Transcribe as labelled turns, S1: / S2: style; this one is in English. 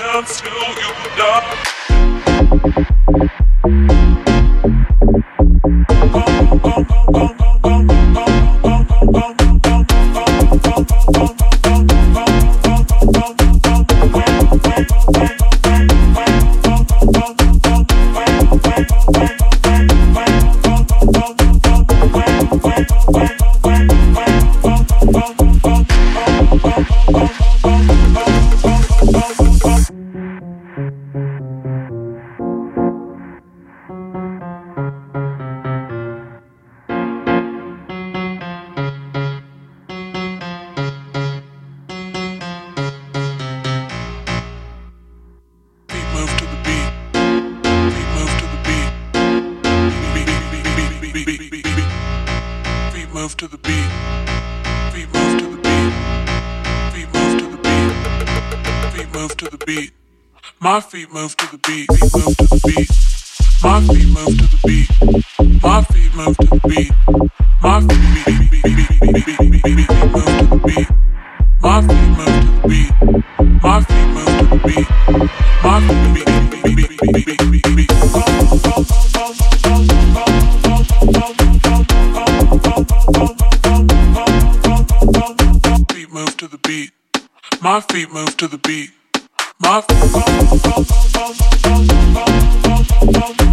S1: dance till you die. Feet move to the beat. Feet move to the beat. My feet move to the beat. Feet move to the beat. My feet move to the beat. My feet move to the beat. My feet move to the beat. My feet move to the beat. My feet move to the beat. My feet beat beat beat beat feet move to the beat. My feet move to the beat. My feet.